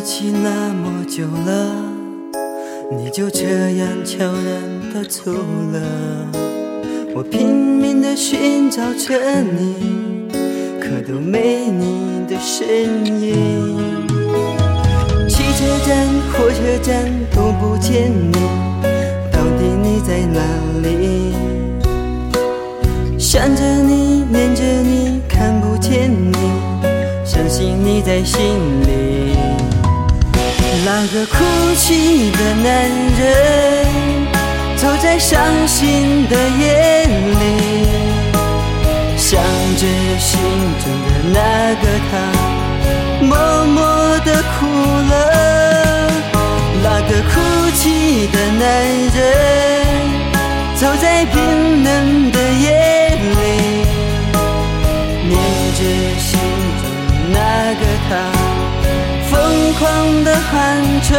一起那么久了，你就这样悄然的走了，我拼命的寻找着你，可都没你的身影，汽车站、火车站都不见你，到底你在哪里？想着你，念着你，看不见你，相信你在心里。那个哭泣的男人，走在伤心的夜里，想着心中的那个他，默默的哭了。那个哭泣的男人，走在冰冷的夜里，念着心中的那个他。疯狂的喊着，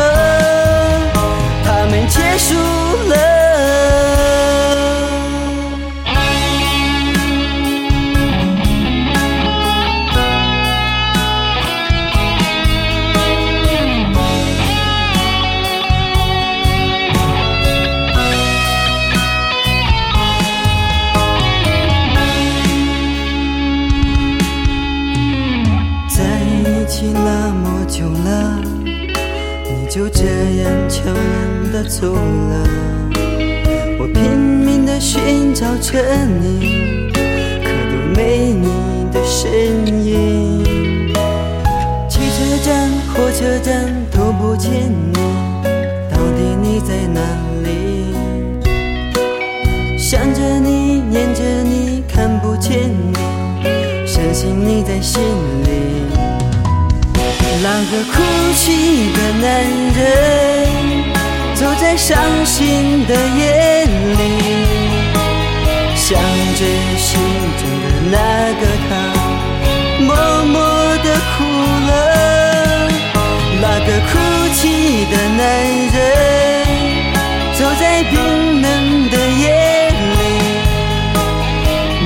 他们结束了。多久了，你就这样悄然的走了。我拼命的寻找着你，可都没你的身影。汽车站、火车站都不见你，到底你在哪里？想着你，念着你，看不见你。相信你在心里。那个哭泣的男人，走在伤心的夜里，想着心中的那个他，默默的哭了。那个哭泣的男人，走在冰冷的夜里，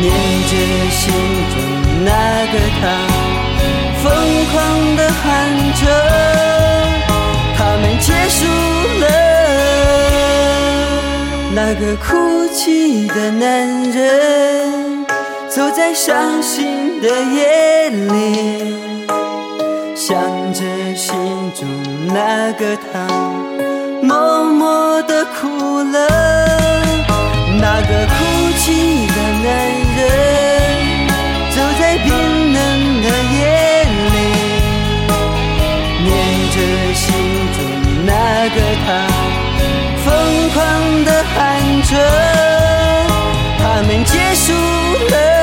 念着心中那个他。那个哭泣的男人，走在伤心的夜里，想着心中那个他，默默的哭了。那个哭泣的男人，走在冰冷的夜里。念着心中那个他，着他们结束了